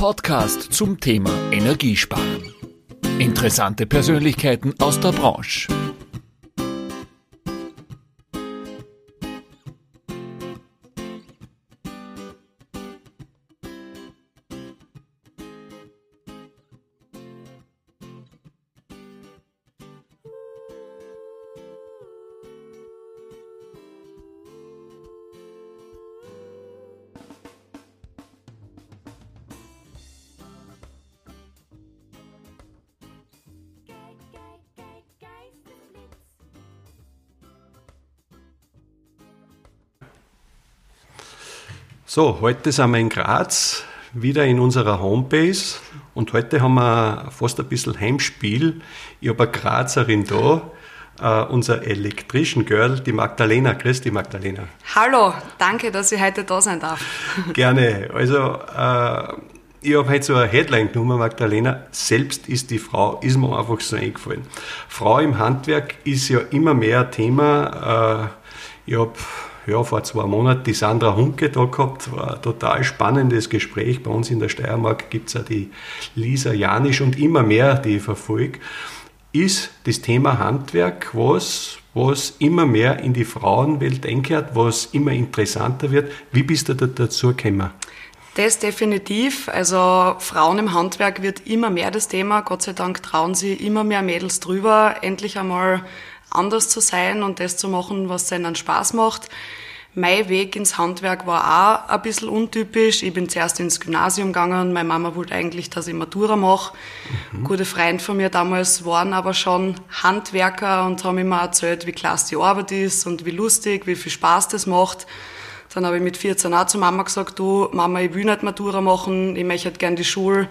Podcast zum Thema Energiesparen. Interessante Persönlichkeiten aus der Branche. So, heute sind wir in Graz, wieder in unserer Homebase und heute haben wir fast ein bisschen Heimspiel. Ich habe eine Grazerin da, uh, unser Electrician Girl, die Magdalena. Grüß dich, Magdalena. Hallo, danke, dass ich heute da sein darf. Gerne. Also, uh, ich habe heute so eine Headline genommen, Magdalena. Selbst ist die Frau, ist mir einfach so eingefallen. Frau im Handwerk ist ja immer mehr ein Thema. Uh, ich habe ja, vor zwei Monaten die Sandra Hunke da gehabt. War ein total spannendes Gespräch. Bei uns in der Steiermark gibt es ja die Lisa Janisch und immer mehr, die ich verfolge. Ist das Thema Handwerk was, was immer mehr in die Frauenwelt einkehrt, was immer interessanter wird? Wie bist du da dazu gekommen? Das definitiv. Also Frauen im Handwerk wird immer mehr das Thema. Gott sei Dank trauen sie immer mehr Mädels drüber, endlich einmal anders zu sein und das zu machen, was ihnen Spaß macht. Mein Weg ins Handwerk war auch ein bisschen untypisch. Ich bin zuerst ins Gymnasium gegangen und meine Mama wollte eigentlich, dass ich Matura mache. Mhm. Gute Freunde von mir damals waren aber schon Handwerker und haben immer erzählt, wie klasse die Arbeit ist und wie lustig, wie viel Spaß das macht. Dann habe ich mit 14 auch zu Mama gesagt, du Mama, ich will nicht Matura machen, ich möchte gerne die Schule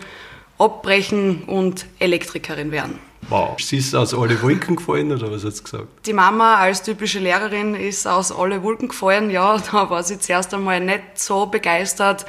abbrechen und Elektrikerin werden. Wow. Sie ist aus alle Wolken gefallen oder was hat sie gesagt? Die Mama als typische Lehrerin ist aus alle Wolken gefallen. Ja, da war sie zuerst einmal nicht so begeistert,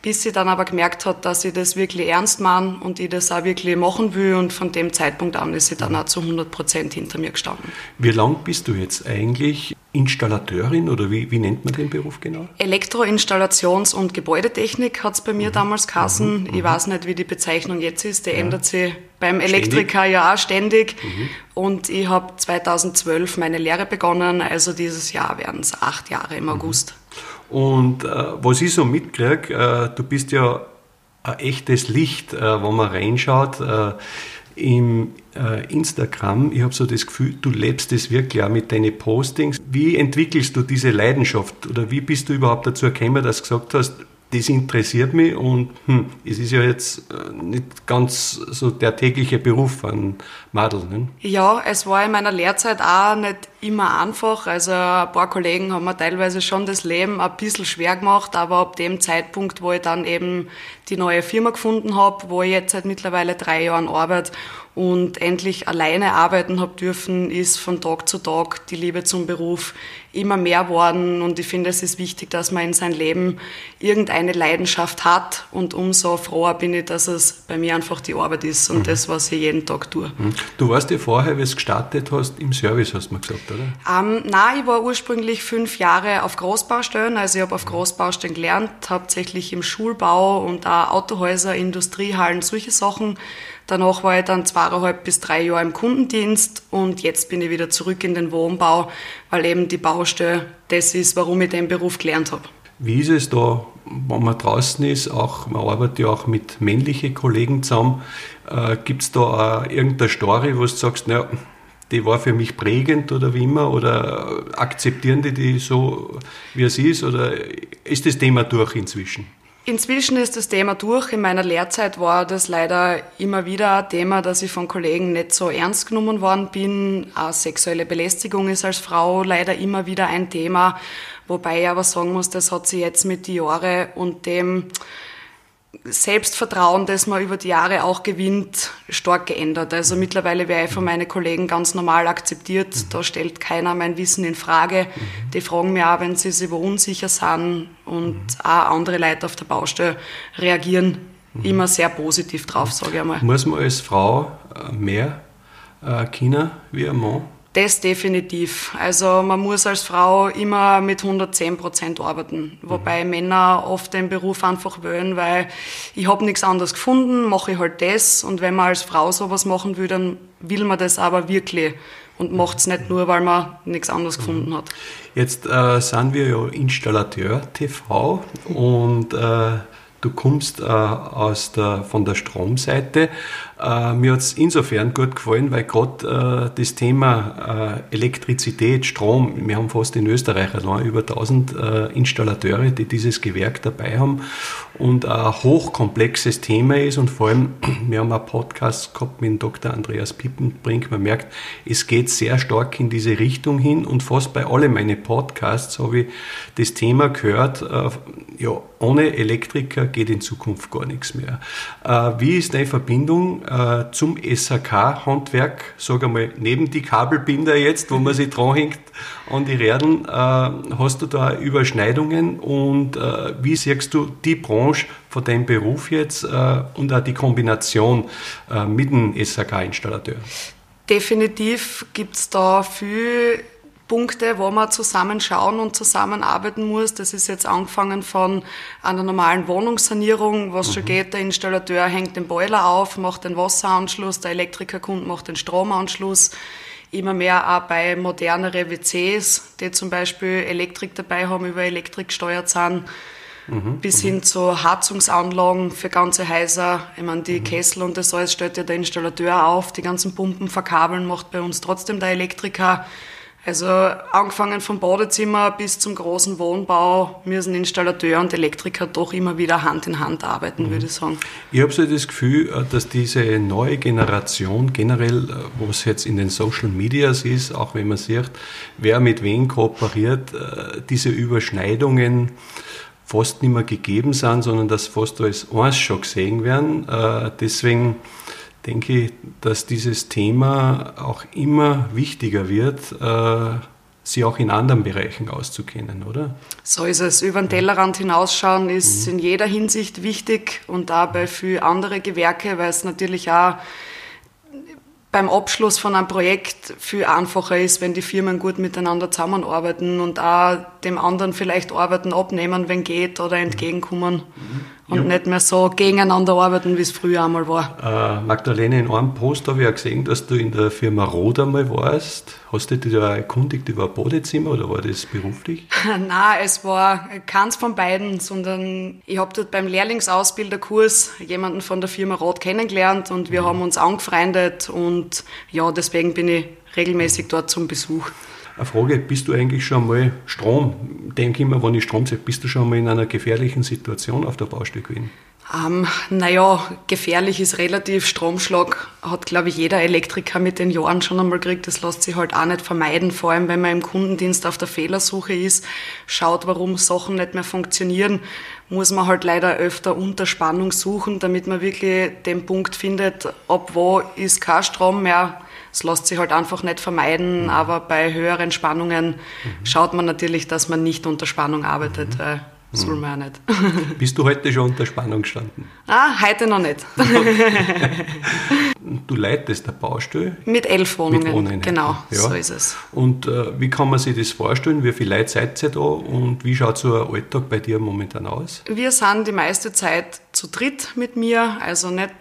bis sie dann aber gemerkt hat, dass ich das wirklich ernst meine und ich das auch wirklich machen will. Und von dem Zeitpunkt an ist sie dann auch zu 100 Prozent hinter mir gestanden. Wie lang bist du jetzt eigentlich Installateurin oder wie, wie nennt man den Beruf genau? Elektroinstallations- und Gebäudetechnik hat es bei mir mhm. damals geheißen. Mhm. Ich weiß nicht, wie die Bezeichnung jetzt ist. Die ja. ändert sich beim Elektriker ständig. ja auch ständig. Mhm. Und ich habe 2012 meine Lehre begonnen. Also dieses Jahr werden es acht Jahre im mhm. August. Und äh, was ich so mitkriege, äh, du bist ja ein echtes Licht, äh, wenn man reinschaut. Äh, Im äh, Instagram, ich habe so das Gefühl, du lebst es wirklich auch mit deinen Postings. Wie entwickelst du diese Leidenschaft oder wie bist du überhaupt dazu gekommen, dass du gesagt hast, das interessiert mich und hm, es ist ja jetzt äh, nicht ganz so der tägliche Beruf von Madel. Ne? Ja, es war in meiner Lehrzeit auch nicht immer einfach. Also ein paar Kollegen haben mir teilweise schon das Leben ein bisschen schwer gemacht, aber ab dem Zeitpunkt, wo ich dann eben die neue Firma gefunden habe, wo ich jetzt seit mittlerweile drei Jahren arbeite und endlich alleine arbeiten habe dürfen, ist von Tag zu Tag die Liebe zum Beruf immer mehr worden und ich finde, es ist wichtig, dass man in sein Leben irgendeine Leidenschaft hat und umso froher bin ich, dass es bei mir einfach die Arbeit ist und mhm. das, was ich jeden Tag tue. Mhm. Du warst ja vorher, wie du gestartet hast, im Service, hast du mir gesagt, oder? Ähm, nein, ich war ursprünglich fünf Jahre auf Großbaustellen, also ich habe auf Großbaustellen gelernt, hauptsächlich im Schulbau und auch Autohäuser, Industriehallen, solche Sachen Danach war ich dann zweieinhalb bis drei Jahre im Kundendienst und jetzt bin ich wieder zurück in den Wohnbau, weil eben die Baustelle das ist, warum ich den Beruf gelernt habe. Wie ist es da, wenn man draußen ist, auch, man arbeitet ja auch mit männlichen Kollegen zusammen, äh, gibt es da auch irgendeine Story, wo du sagst, naja, die war für mich prägend oder wie immer, oder akzeptieren die die so, wie es ist, oder ist das Thema durch inzwischen? Inzwischen ist das Thema durch. In meiner Lehrzeit war das leider immer wieder ein Thema, dass ich von Kollegen nicht so ernst genommen worden bin. Auch sexuelle Belästigung ist als Frau leider immer wieder ein Thema. Wobei ich aber sagen muss, das hat sich jetzt mit den Jahren und dem Selbstvertrauen, das man über die Jahre auch gewinnt, stark geändert. Also mittlerweile wäre ich von meinen Kollegen ganz normal akzeptiert. Mhm. Da stellt keiner mein Wissen in Frage. Mhm. Die fragen mir auch, wenn sie sich unsicher sind und mhm. auch andere Leute auf der Baustelle reagieren immer sehr positiv drauf, sage ich einmal. Muss man als Frau äh, mehr äh, Kinder wie ein Mann? Das definitiv. Also man muss als Frau immer mit 110 Prozent arbeiten, wobei mhm. Männer oft den Beruf einfach wählen, weil ich habe nichts anderes gefunden, mache ich halt das und wenn man als Frau sowas machen will, dann will man das aber wirklich und macht es nicht nur, weil man nichts anderes gefunden hat. Jetzt äh, sind wir ja Installateur TV und äh, du kommst äh, aus der, von der Stromseite. Äh, mir hat es insofern gut gefallen, weil gerade äh, das Thema äh, Elektrizität, Strom, wir haben fast in Österreich allein über 1000 äh, Installateure, die dieses Gewerk dabei haben und ein hochkomplexes Thema ist und vor allem, wir haben einen Podcast gehabt mit Dr. Andreas Pippenbrink, man merkt, es geht sehr stark in diese Richtung hin und fast bei allen meinen Podcasts habe ich das Thema gehört, äh, ja, ohne Elektriker geht in Zukunft gar nichts mehr. Äh, wie ist deine Verbindung äh, zum SAK-Handwerk, sag einmal, neben die Kabelbinder jetzt, wo man sich dranhängt an die Räden, äh, hast du da Überschneidungen und wie siehst du die Branche von deinem Beruf jetzt und auch die Kombination mit dem SAK-Installateur? Definitiv gibt es da viel Punkte, wo man zusammenschauen und zusammenarbeiten muss. Das ist jetzt angefangen von einer normalen Wohnungssanierung, was mhm. schon geht. Der Installateur hängt den Boiler auf, macht den Wasseranschluss, der Elektrikerkund macht den Stromanschluss. Immer mehr auch bei moderneren WCs, die zum Beispiel Elektrik dabei haben, über Elektrik gesteuert sind. Mhm, bis hin zu Heizungsanlagen für ganze Häuser. Ich meine, die mhm. Kessel und das alles stellt ja der Installateur auf. Die ganzen Pumpen verkabeln macht bei uns trotzdem der Elektriker. Also angefangen vom Badezimmer bis zum großen Wohnbau müssen Installateur und Elektriker doch immer wieder Hand in Hand arbeiten, mhm. würde ich sagen. Ich habe so das Gefühl, äh, dass diese neue Generation generell, äh, was jetzt in den Social Medias ist, auch wenn man sieht, wer mit wem kooperiert, äh, diese Überschneidungen fast nicht mehr gegeben sind, sondern dass fast als eins schon gesehen werden. Deswegen denke ich, dass dieses Thema auch immer wichtiger wird, äh, sie auch in anderen Bereichen auszukennen, oder? So ist es. Über den Tellerrand hinausschauen ist mhm. in jeder Hinsicht wichtig und dabei für andere Gewerke, weil es natürlich auch beim Abschluss von einem Projekt viel einfacher ist, wenn die Firmen gut miteinander zusammenarbeiten und auch dem anderen vielleicht Arbeiten abnehmen, wenn geht oder entgegenkommen. Mhm und ja. nicht mehr so gegeneinander arbeiten, wie es früher einmal war. Äh, Magdalene, in einem Post habe ich ja gesehen, dass du in der Firma Rot einmal warst. Hast du dich da erkundigt über ein Badezimmer oder war das beruflich? Nein, es war keins von beiden, sondern ich habe dort beim Lehrlingsausbilderkurs jemanden von der Firma Rot kennengelernt und wir mhm. haben uns angefreundet und ja, deswegen bin ich regelmäßig dort zum Besuch. Eine Frage, bist du eigentlich schon mal Strom, denke immer, wenn ich Strom sage, bist du schon mal in einer gefährlichen Situation auf der Baustelle gewesen? Ähm, naja, gefährlich ist relativ. Stromschlag hat, glaube ich, jeder Elektriker mit den Jahren schon einmal gekriegt. Das lässt sich halt auch nicht vermeiden, vor allem wenn man im Kundendienst auf der Fehlersuche ist, schaut, warum Sachen nicht mehr funktionieren, muss man halt leider öfter Unterspannung suchen, damit man wirklich den Punkt findet, ab wo ist kein Strom mehr es lässt sich halt einfach nicht vermeiden, mhm. aber bei höheren Spannungen mhm. schaut man natürlich, dass man nicht unter Spannung arbeitet. Mhm. Weil soll man ja nicht. Bist du heute schon unter Spannung gestanden? Ah, heute noch nicht. du leitest der Baustelle? Mit elf Wohnungen. Mit Wohnungen. Genau, ja. so ist es. Und äh, wie kann man sich das vorstellen? Wie viele Leute seid ihr da und wie schaut so ein Alltag bei dir momentan aus? Wir sind die meiste Zeit zu dritt mit mir, also nicht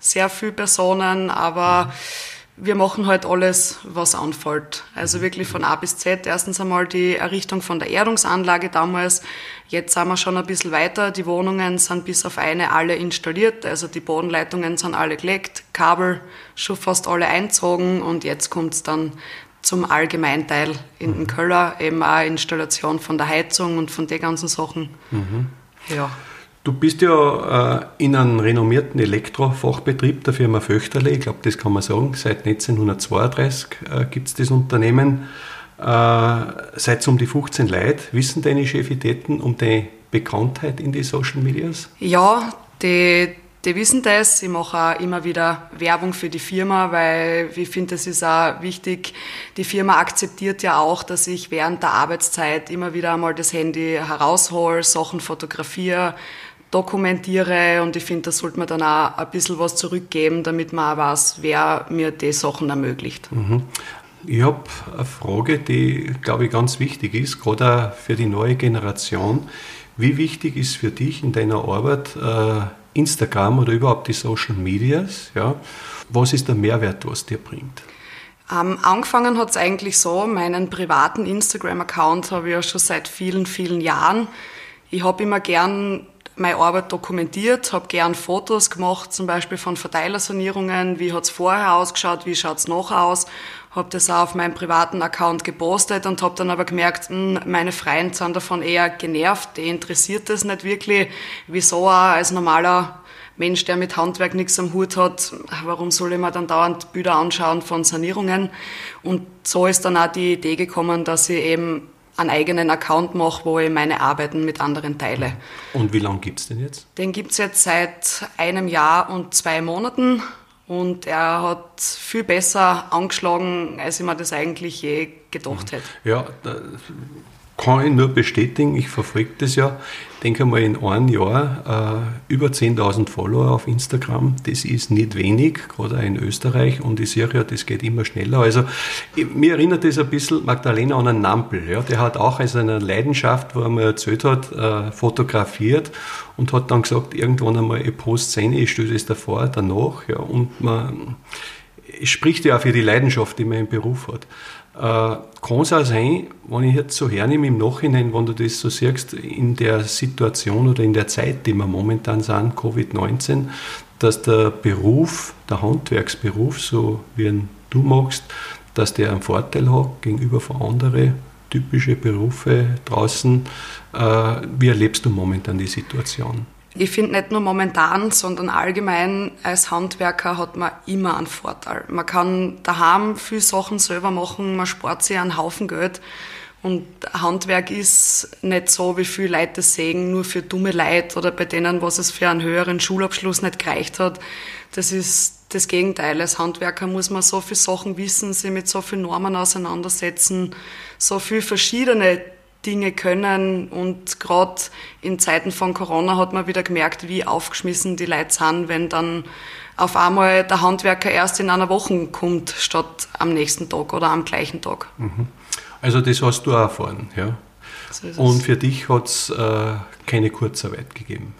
sehr viele Personen, aber. Mhm wir machen halt alles, was anfällt. Also wirklich von A bis Z. Erstens einmal die Errichtung von der Erdungsanlage damals. Jetzt sind wir schon ein bisschen weiter. Die Wohnungen sind bis auf eine alle installiert. Also die Bodenleitungen sind alle gelegt, Kabel schon fast alle einzogen und jetzt kommt es dann zum Allgemeinteil in den Köller, eben auch Installation von der Heizung und von den ganzen Sachen. Mhm. Ja. Du bist ja äh, in einem renommierten Elektrofachbetrieb der Firma Föchterle, ich glaube, das kann man sagen, seit 1932 äh, gibt es das Unternehmen. Äh, seit um die 15 Leute. Wissen deine Chefitäten um die Bekanntheit in die Social Medias? Ja, die, die wissen das. Ich mache auch immer wieder Werbung für die Firma, weil ich finde, es ist auch wichtig. Die Firma akzeptiert ja auch, dass ich während der Arbeitszeit immer wieder einmal das Handy heraushole, Sachen fotografiere, dokumentiere und ich finde, da sollte man dann auch ein bisschen was zurückgeben, damit man auch weiß, wer mir die Sachen ermöglicht. Mhm. Ich habe eine Frage, die, glaube ich, ganz wichtig ist, gerade auch für die neue Generation. Wie wichtig ist für dich in deiner Arbeit äh, Instagram oder überhaupt die Social Medias? Ja? Was ist der Mehrwert, was dir bringt? Ähm, angefangen hat es eigentlich so, meinen privaten Instagram-Account habe ich ja schon seit vielen, vielen Jahren. Ich habe immer gern meine Arbeit dokumentiert, habe gern Fotos gemacht, zum Beispiel von Verteilersanierungen, wie hat es vorher ausgeschaut, wie schaut es nachher aus, habe das auch auf meinem privaten Account gepostet und habe dann aber gemerkt, mh, hm, meine Freunde sind davon eher genervt, die interessiert das nicht wirklich, wieso auch als normaler Mensch, der mit Handwerk nichts am Hut hat, warum soll ich mir dann dauernd Bilder anschauen von Sanierungen? Und so ist dann auch die Idee gekommen, dass ich eben einen eigenen Account mache, wo ich meine Arbeiten mit anderen teile. Und wie lange gibt es den jetzt? Den gibt es jetzt seit einem Jahr und zwei Monaten und er hat viel besser angeschlagen, als ich mir das eigentlich je gedacht hätte. Ja, kann ich nur bestätigen, ich verfolge das ja. Denke mal, in einem Jahr äh, über 10.000 Follower auf Instagram, das ist nicht wenig, gerade in Österreich. Und ich sehe ja, das geht immer schneller. Also, mir erinnert das ein bisschen Magdalena an einen Nampel. Ja? Der hat auch als eine Leidenschaft, wo er mir erzählt hat, äh, fotografiert und hat dann gesagt, irgendwann einmal, ich poste Szene, ich stelle das davor, danach. Ja? Und man, spricht ja auch für die Leidenschaft, die man im Beruf hat. Äh, kann es auch sein, wenn ich jetzt so hernehme im Nachhinein, wenn du das so siehst, in der Situation oder in der Zeit, die wir momentan sind, Covid-19, dass der Beruf, der Handwerksberuf, so wie ihn du machst, dass der einen Vorteil hat gegenüber von anderen typischen Berufe draußen. Äh, wie erlebst du momentan die Situation? Ich finde nicht nur momentan, sondern allgemein als Handwerker hat man immer einen Vorteil. Man kann daheim viel Sachen selber machen, man spart sich einen Haufen Geld. Und Handwerk ist nicht so, wie viele Leute sehen, nur für dumme Leute oder bei denen, was es für einen höheren Schulabschluss nicht gereicht hat. Das ist das Gegenteil. Als Handwerker muss man so viele Sachen wissen, sich mit so vielen Normen auseinandersetzen, so viele verschiedene Dinge können. Und gerade in Zeiten von Corona hat man wieder gemerkt, wie aufgeschmissen die Leute sind, wenn dann auf einmal der Handwerker erst in einer Woche kommt, statt am nächsten Tag oder am gleichen Tag. Mhm. Also das hast du auch erfahren, ja? So Und für dich hat es äh, keine Kurzarbeit gegeben?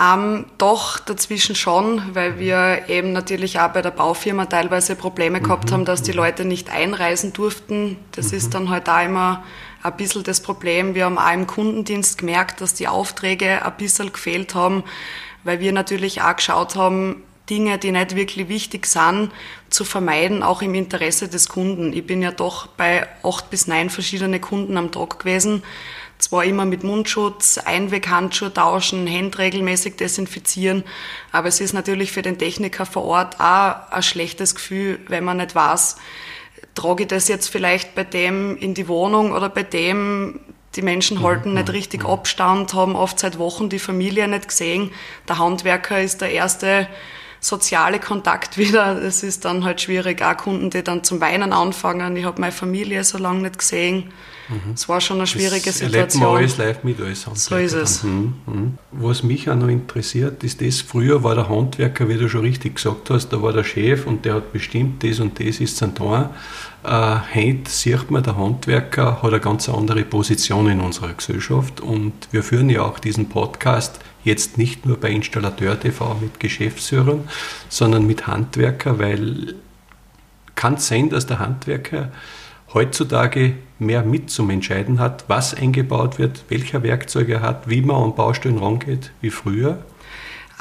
Ähm, doch, dazwischen schon, weil mhm. wir eben natürlich auch bei der Baufirma teilweise Probleme gehabt mhm. haben, dass die mhm. Leute nicht einreisen durften. Das mhm. ist dann halt auch immer ein bisschen das Problem. Wir haben auch im Kundendienst gemerkt, dass die Aufträge ein bisschen gefehlt haben, weil wir natürlich auch geschaut haben, Dinge, die nicht wirklich wichtig sind, zu vermeiden, auch im Interesse des Kunden. Ich bin ja doch bei acht bis neun verschiedene Kunden am Tag gewesen. Zwar immer mit Mundschutz, Einweghandschuhe tauschen, Hände regelmäßig desinfizieren, aber es ist natürlich für den Techniker vor Ort auch ein schlechtes Gefühl, wenn man nicht weiß, trage ich das jetzt vielleicht bei dem in die Wohnung oder bei dem, die Menschen halten nicht richtig. Abstand, haben oft seit Wochen die Familie nicht gesehen. Der Handwerker ist der erste soziale Kontakt wieder. Es ist dann halt schwierig, auch Kunden, die dann zum Weinen anfangen. Ich habe meine Familie so lange nicht gesehen. Mhm. Es war schon eine schwierige das Situation. Man alles live mit Handwerker. So ist es. Mhm. Mhm. Was mich auch noch interessiert, ist das, früher war der Handwerker, wie du schon richtig gesagt hast, da war der Chef und der hat bestimmt, das und das ist sein Tor. Äh, heute sieht man, der Handwerker hat eine ganz andere Position in unserer Gesellschaft und wir führen ja auch diesen Podcast jetzt nicht nur bei Installateur TV mit Geschäftsführern, sondern mit Handwerker, weil kann es sein, dass der Handwerker heutzutage mehr mit zum Entscheiden hat, was eingebaut wird, welcher Werkzeug er hat, wie man an Baustellen rangeht, wie früher?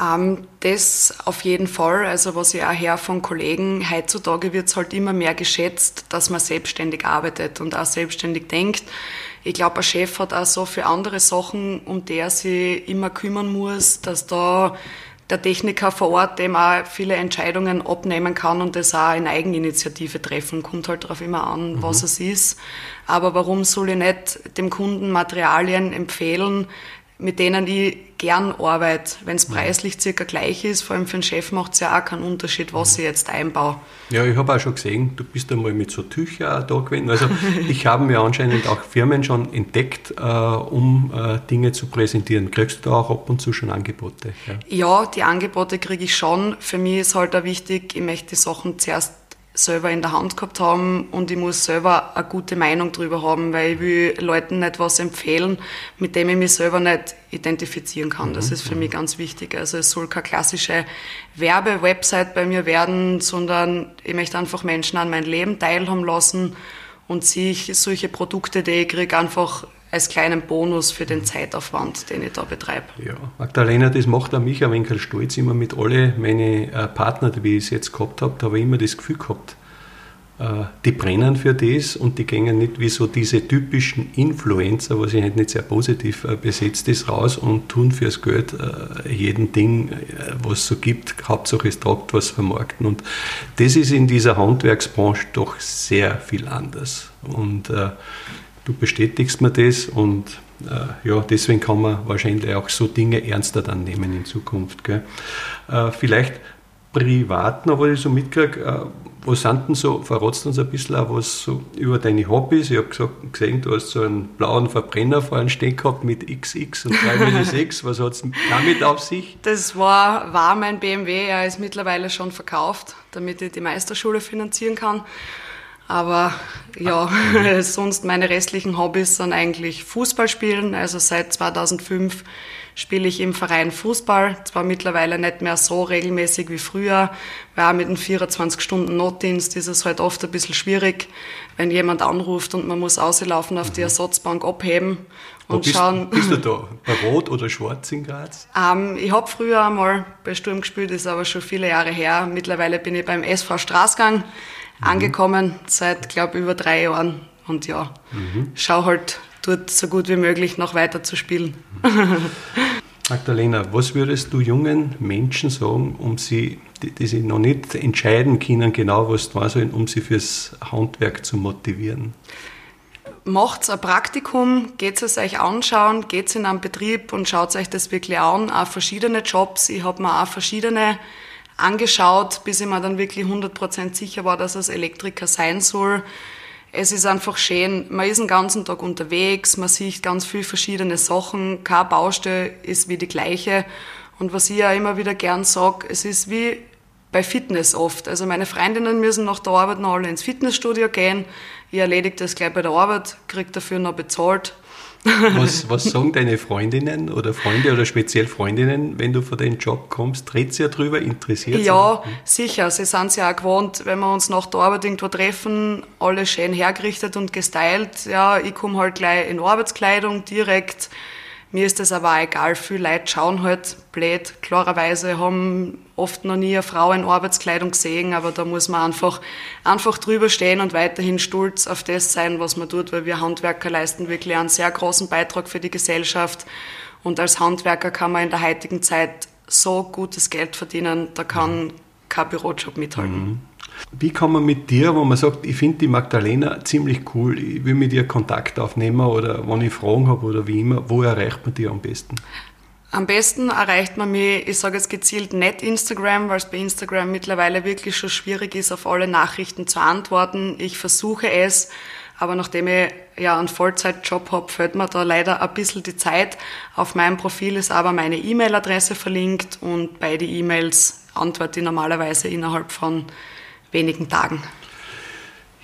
Ähm, das auf jeden Fall. Also was ich auch her von Kollegen, heutzutage wird es halt immer mehr geschätzt, dass man selbstständig arbeitet und auch selbstständig denkt. Ich glaube, ein Chef hat auch so viele andere Sachen, um die er sich immer kümmern muss, dass da der Techniker vor Ort dem auch viele Entscheidungen abnehmen kann und das auch in Eigeninitiative treffen. Kommt halt darauf immer an, mhm. was es ist. Aber warum soll ich nicht dem Kunden Materialien empfehlen, mit denen ich gern arbeite, wenn es preislich circa gleich ist. Vor allem für den Chef macht es ja auch keinen Unterschied, was ich jetzt einbaue. Ja, ich habe auch schon gesehen, du bist einmal mit so Tüchern da gewesen. Also ich habe mir anscheinend auch Firmen schon entdeckt, äh, um äh, Dinge zu präsentieren. Kriegst du da auch ab und zu schon Angebote? Ja, ja die Angebote kriege ich schon. Für mich ist halt auch wichtig, ich möchte die Sachen zuerst selber in der Hand gehabt haben und ich muss selber eine gute Meinung darüber haben, weil ich will Leuten nicht was empfehlen, mit dem ich mich selber nicht identifizieren kann. Das ist für mich ganz wichtig. Also es soll keine klassische Werbe-Website bei mir werden, sondern ich möchte einfach Menschen an mein Leben teilhaben lassen und sich solche Produkte, die ich kriege, einfach als kleinen Bonus für den Zeitaufwand, den ich da betreibe. Ja, Magdalena, das macht auch mich ein wenig stolz, immer mit alle meine äh, Partner, die ich jetzt gehabt habe, da habe ich immer das Gefühl gehabt, äh, die brennen für das und die gehen nicht wie so diese typischen Influencer, was ich halt nicht sehr positiv äh, besetzt ist, raus und tun fürs Geld jeden Ding, was es so gibt. Hauptsache es tragt was vermarkten. Und das ist in dieser Handwerksbranche doch sehr viel anders. Und du bestätigst mir das und äh, ja, deswegen kann man wahrscheinlich auch so Dinge ernster dann nehmen in Zukunft. Gell? Äh, vielleicht privat noch, was ich so mitkriege, äh, was sind denn so, verratst uns ein bisschen auch was so über deine Hobbys? Ich habe gesehen, du hast so einen blauen Verbrenner vorhin stehen gehabt mit XX und 3 6 Was hat es damit auf sich? Das war, war mein BMW, er ist mittlerweile schon verkauft, damit ich die Meisterschule finanzieren kann. Aber ja, sonst meine restlichen Hobbys sind eigentlich Fußball spielen. Also seit 2005 spiele ich im Verein Fußball. Zwar mittlerweile nicht mehr so regelmäßig wie früher, weil auch mit einem 24-Stunden-Notdienst ist es halt oft ein bisschen schwierig, wenn jemand anruft und man muss auslaufen auf die mhm. Ersatzbank abheben und bist, schauen. Bist du da rot oder schwarz in Graz? Ähm, ich habe früher einmal bei Sturm gespielt, ist aber schon viele Jahre her. Mittlerweile bin ich beim SV Straßgang mhm. Angekommen, seit, glaube über drei Jahren. Und ja, mhm. schau halt dort so gut wie möglich noch weiter zu spielen. Magdalena, was würdest du jungen Menschen sagen, um sie, die, die sich noch nicht entscheiden können, genau was tun sollen, um sie fürs Handwerk zu motivieren? Macht ein Praktikum, geht es euch anschauen, geht in einen Betrieb und schaut euch das wirklich an. Auch verschiedene Jobs. Ich habe mir auch verschiedene angeschaut, bis ich mir dann wirklich 100% sicher war, dass es Elektriker sein soll. Es ist einfach schön, man ist den ganzen Tag unterwegs, man sieht ganz viele verschiedene Sachen, keine Baustelle ist wie die gleiche. Und was ich ja immer wieder gern sage, es ist wie bei Fitness oft. Also meine Freundinnen müssen nach der Arbeit noch alle ins Fitnessstudio gehen. Ich erledige das gleich bei der Arbeit, kriege dafür noch bezahlt. Was, was sagen deine Freundinnen oder Freunde oder speziell Freundinnen, wenn du von den Job kommst? Dreht sie ja drüber, interessiert sie? Ja, sicher. Sie sind es ja auch gewohnt, wenn wir uns nach der Arbeit irgendwo treffen, alles schön hergerichtet und gestylt. Ja, ich komme halt gleich in Arbeitskleidung direkt mir ist das aber auch egal. Viele Leute schauen halt blöd. Klarerweise haben oft noch nie eine Frau in Arbeitskleidung gesehen, aber da muss man einfach, einfach drüber stehen und weiterhin stolz auf das sein, was man tut, weil wir Handwerker leisten wirklich einen sehr großen Beitrag für die Gesellschaft. Und als Handwerker kann man in der heutigen Zeit so gutes Geld verdienen, da kann kein Bürojob mithalten. Mhm. Wie kann man mit dir, wo man sagt, ich finde die Magdalena ziemlich cool, ich will mit ihr Kontakt aufnehmen oder wenn ich Fragen habe oder wie immer, wo erreicht man die am besten? Am besten erreicht man mich, ich sage jetzt gezielt nicht Instagram, weil es bei Instagram mittlerweile wirklich schon schwierig ist, auf alle Nachrichten zu antworten. Ich versuche es, aber nachdem ich ja einen Vollzeitjob habe, fällt mir da leider ein bisschen die Zeit. Auf meinem Profil ist aber meine E-Mail-Adresse verlinkt und beide E-Mails antworte ich normalerweise innerhalb von wenigen Tagen.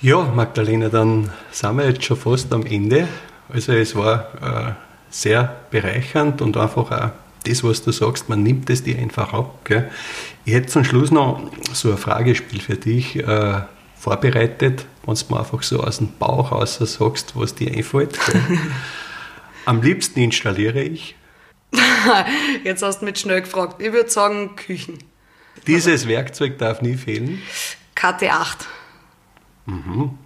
Ja, Magdalena, dann sind wir jetzt schon fast am Ende. Also es war äh, sehr bereichernd und einfach auch das, was du sagst, man nimmt es dir einfach ab. Gell? Ich hätte zum Schluss noch so ein Fragespiel für dich äh, vorbereitet, wenn du mir einfach so aus dem Bauch raus sagst, was dir einfällt. Am liebsten installiere ich. Jetzt hast du mich schnell gefragt. Ich würde sagen Küchen. Dieses Werkzeug darf nie fehlen. KT8. Mhm.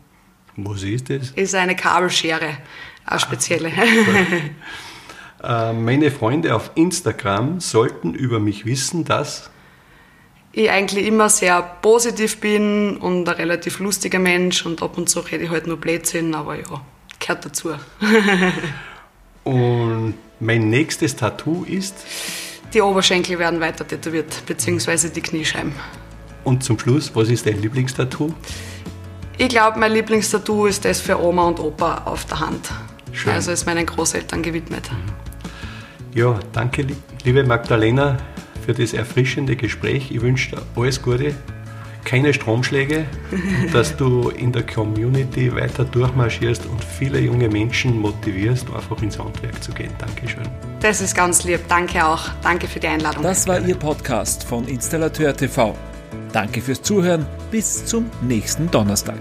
Was ist das? Ist eine Kabelschere, eine spezielle. äh, meine Freunde auf Instagram sollten über mich wissen, dass ich eigentlich immer sehr positiv bin und ein relativ lustiger Mensch und ab und zu rede ich halt nur Blödsinn, aber ja, gehört dazu. und mein nächstes Tattoo ist? Die Oberschenkel werden weiter tätowiert, beziehungsweise die Kniescheiben. Und zum Schluss, was ist dein Lieblingstattoo? Ich glaube, mein Lieblingstattoo ist das für Oma und Opa auf der Hand. Schön. Also ist meinen Großeltern gewidmet. Ja, danke, liebe Magdalena, für das erfrischende Gespräch. Ich wünsche dir alles Gute, keine Stromschläge, dass du in der Community weiter durchmarschierst und viele junge Menschen motivierst, einfach ins Handwerk zu gehen. Dankeschön. Das ist ganz lieb. Danke auch. Danke für die Einladung. Das war Ihr Podcast von Installateur TV. Danke fürs Zuhören. Bis zum nächsten Donnerstag.